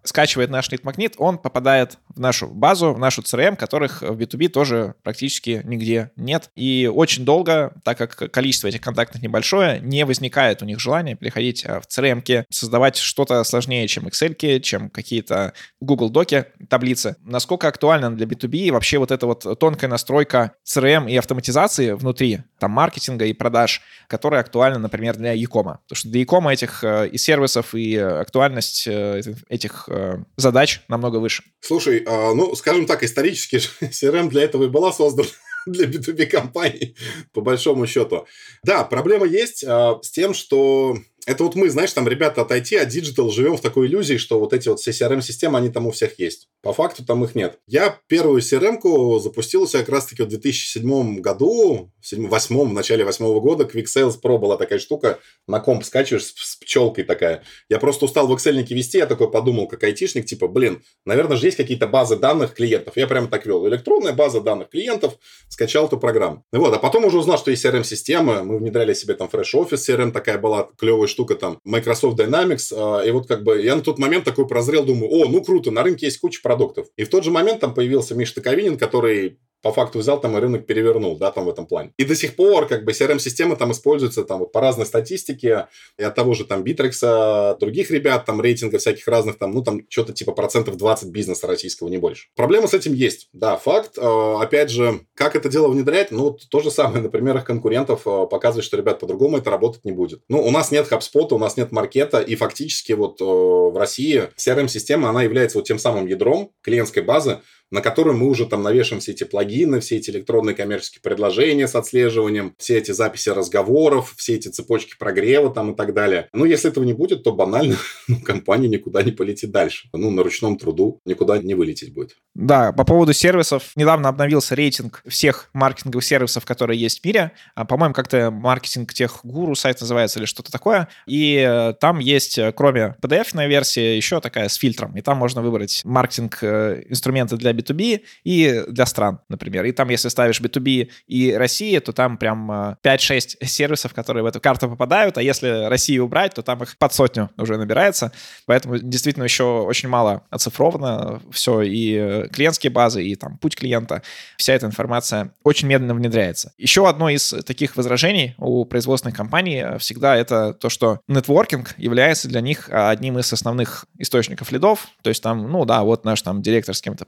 скачивает наш лид-магнит, он попадает в нашу базу, в нашу CRM, которых в B2B тоже практически нигде нет. И очень долго, так как количество этих контактов небольшое, не возникает у них желания переходить а, в CRM, создавать что-то сложнее, чем Excel, чем какие-то Google Доки, таблицы. Насколько актуально для B2B вообще вот эта вот тонкая настройка CRM и автоматизации внутри там маркетинга и продаж, которая актуальна, например, для e Потому что для e этих э, и сервисов, и актуальность э, этих э, задач намного выше. Слушай, а, ну, скажем так, исторически CRM для этого и была создана для B2B компаний, по большому счету. Да, проблема есть а, с тем, что это вот мы, знаешь, там ребята от IT, от Digital живем в такой иллюзии, что вот эти вот все CRM-системы, они там у всех есть. По факту там их нет. Я первую CRM-ку запустил у себя как раз-таки в 2007 году, в 2008, в начале 2008 года, Quick Sales Pro была такая штука, на комп скачиваешь с, с пчелкой такая. Я просто устал в Excel вести, я такой подумал, как айтишник, типа, блин, наверное же есть какие-то базы данных клиентов. Я прямо так вел. Электронная база данных клиентов, скачал эту программу. Вот, а потом уже узнал, что есть CRM-системы, мы внедряли себе там Fresh Office CRM, такая была клевая штука там Microsoft Dynamics, а, и вот как бы я на тот момент такой прозрел, думаю, о, ну круто, на рынке есть куча продуктов. И в тот же момент там появился Миша Таковинин, который по факту взял там и рынок перевернул, да, там в этом плане. И до сих пор как бы CRM-система там используется там вот по разной статистике, и от того же там Bittrex, других ребят, там рейтинга всяких разных, там, ну, там что-то типа процентов 20 бизнеса российского, не больше. Проблема с этим есть, да, факт. А, опять же, как это дело внедрять? Ну, то же самое на примерах конкурентов а, показывает, что, ребят, по-другому это работать не будет. Ну, у нас нет HubSpot, у нас нет маркета, и фактически вот а, в России CRM-система, она является вот тем самым ядром клиентской базы, на которую мы уже там навешиваем все эти плагины, все эти электронные коммерческие предложения с отслеживанием, все эти записи разговоров, все эти цепочки прогрева там и так далее. Ну, если этого не будет, то банально ну, компания никуда не полетит дальше. Ну, на ручном труду никуда не вылететь будет. Да, по поводу сервисов. Недавно обновился рейтинг всех маркетинговых сервисов, которые есть в мире. А, по-моему, как-то маркетинг тех гуру сайт называется или что-то такое. И э, там есть, э, кроме PDF-ной версии, еще такая с фильтром. И там можно выбрать маркетинг э, инструменты для B2B и для стран, например. И там, если ставишь B2B и Россия, то там прям 5-6 э, сервисов, которые в эту карту попадают, а если Россию убрать, то там их под сотню уже набирается. Поэтому действительно еще очень мало оцифровано все, и э, клиентские базы, и там путь клиента. Вся эта информация очень медленно внедряется. Еще одно из таких возражений у производственных компаний э, всегда это то, что нетворкинг является для них одним из основных источников лидов. То есть там, ну да, вот наш там директор с кем-то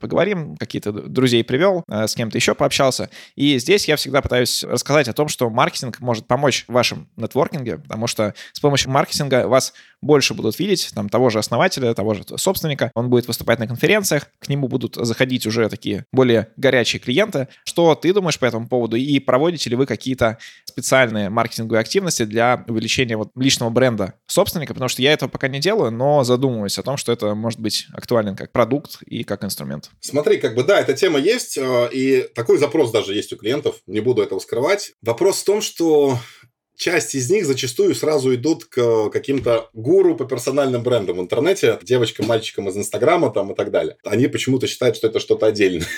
какие-то друзей привел, э, с кем-то еще пообщался. И здесь я всегда пытаюсь рассказать о том, что маркетинг может помочь в вашем нетворкинге, потому что с помощью маркетинга вас больше будут видеть, там, того же основателя, того же собственника. Он будет выступать на конференциях, к нему будут заходить уже такие более горячие клиенты. Что ты думаешь по этому поводу? И проводите ли вы какие-то специальные маркетинговые активности для увеличения вот личного бренда собственника? Потому что я этого пока не делаю, но задумываюсь о том, что это может быть актуален как продукт и как инструмент. Смотри, как бы да, эта тема есть, э, и такой запрос даже есть у клиентов, не буду этого скрывать. Вопрос в том, что часть из них зачастую сразу идут к каким-то гуру по персональным брендам в интернете, девочкам, мальчикам из Инстаграма там и так далее. Они почему-то считают, что это что-то отдельное.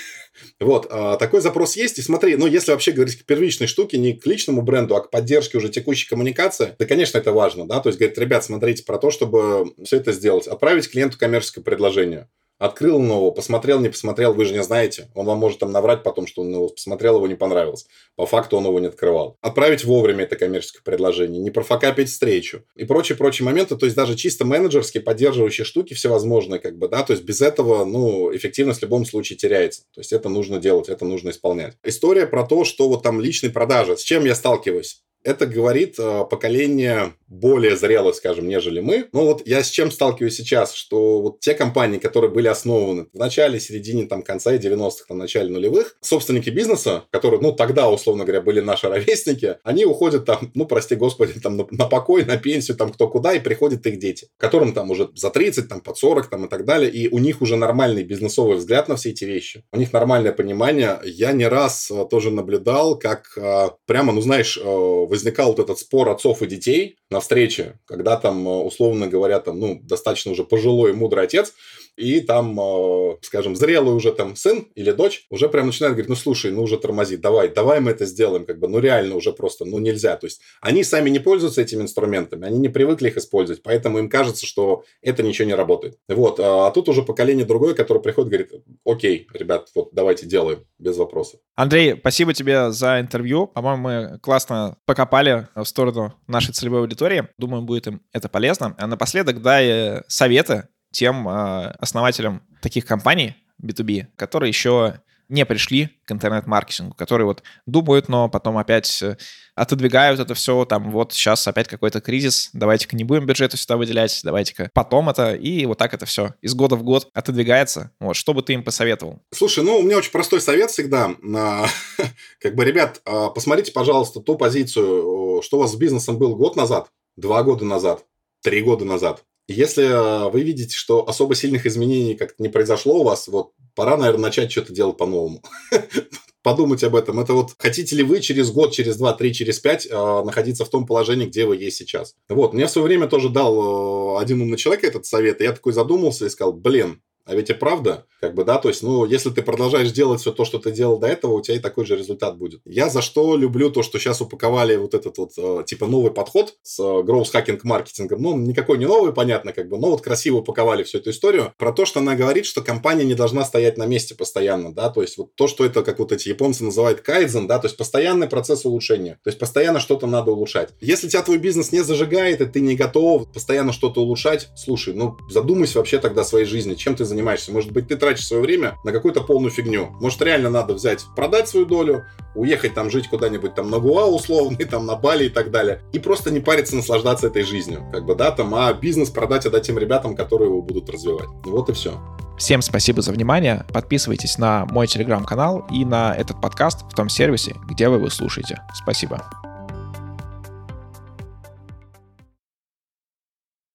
Вот, а, такой запрос есть. И смотри, ну, если вообще говорить к первичной штуке, не к личному бренду, а к поддержке уже текущей коммуникации, да, конечно, это важно, да, то есть, говорит, ребят, смотрите про то, чтобы все это сделать. Отправить клиенту коммерческое предложение открыл нового, посмотрел, не посмотрел, вы же не знаете. Он вам может там наврать потом, что он его посмотрел, его не понравилось. По факту он его не открывал. Отправить вовремя это коммерческое предложение, не профокапить встречу и прочие-прочие моменты. То есть даже чисто менеджерские, поддерживающие штуки всевозможные, как бы, да, то есть без этого, ну, эффективность в любом случае теряется. То есть это нужно делать, это нужно исполнять. История про то, что вот там личные продажи, с чем я сталкиваюсь это говорит э, поколение более зрелое, скажем, нежели мы. Но вот я с чем сталкиваюсь сейчас, что вот те компании, которые были основаны в начале, середине, там, конце 90-х, там, начале нулевых, собственники бизнеса, которые, ну, тогда, условно говоря, были наши ровесники, они уходят там, ну, прости господи, там, на, на покой, на пенсию, там, кто куда, и приходят их дети, которым там уже за 30, там, под 40, там, и так далее, и у них уже нормальный бизнесовый взгляд на все эти вещи, у них нормальное понимание. Я не раз э, тоже наблюдал, как э, прямо, ну, знаешь, возникал вот этот спор отцов и детей на встрече, когда там, условно говоря, там, ну, достаточно уже пожилой и мудрый отец и там, э, скажем, зрелый уже там сын или дочь уже прям начинает говорить, ну, слушай, ну, уже тормози, давай, давай мы это сделаем, как бы, ну, реально уже просто, ну, нельзя. То есть они сами не пользуются этими инструментами, они не привыкли их использовать, поэтому им кажется, что это ничего не работает. Вот, а тут уже поколение другое, которое приходит, говорит, окей, ребят, вот давайте делаем, без вопросов. Андрей, спасибо тебе за интервью. По-моему, мы классно покопали в сторону нашей целевой аудитории. Думаю, будет им это полезно. А напоследок дай советы тем э, основателям таких компаний B2B, которые еще не пришли к интернет-маркетингу, которые вот думают, но потом опять э, отодвигают это все, там вот сейчас опять какой-то кризис, давайте-ка не будем бюджета сюда выделять, давайте-ка потом это, и вот так это все из года в год отодвигается. Вот, что бы ты им посоветовал? Слушай, ну, у меня очень простой совет всегда. Как бы, ребят, а, посмотрите, пожалуйста, ту позицию, что у вас с бизнесом был год назад, два года назад, три года назад. Если а, вы видите, что особо сильных изменений как-то не произошло у вас, вот пора, наверное, начать что-то делать по-новому. Подумать об этом. Это вот хотите ли вы через год, через два, три, через пять э, находиться в том положении, где вы есть сейчас. Вот, мне в свое время тоже дал э, один умный человек этот совет, и я такой задумался и сказал, блин, а ведь и правда, как бы, да, то есть, ну, если ты продолжаешь делать все то, что ты делал до этого, у тебя и такой же результат будет. Я за что люблю то, что сейчас упаковали вот этот вот, э, типа, новый подход с growth hacking маркетингом. Ну, никакой не новый, понятно, как бы, но вот красиво упаковали всю эту историю. Про то, что она говорит, что компания не должна стоять на месте постоянно, да, то есть, вот то, что это, как вот эти японцы называют кайдзен, да, то есть, постоянный процесс улучшения. То есть, постоянно что-то надо улучшать. Если тебя твой бизнес не зажигает, и ты не готов постоянно что-то улучшать, слушай, ну, задумайся вообще тогда о своей жизни, чем ты занимаешься занимаешься. Может быть, ты тратишь свое время на какую-то полную фигню. Может, реально надо взять, продать свою долю, уехать там жить куда-нибудь там на Гуа условный, там на Бали и так далее. И просто не париться, наслаждаться этой жизнью. Как бы, да, там, а бизнес продать отдать тем ребятам, которые его будут развивать. Вот и все. Всем спасибо за внимание. Подписывайтесь на мой телеграм-канал и на этот подкаст в том сервисе, где вы его слушаете. Спасибо.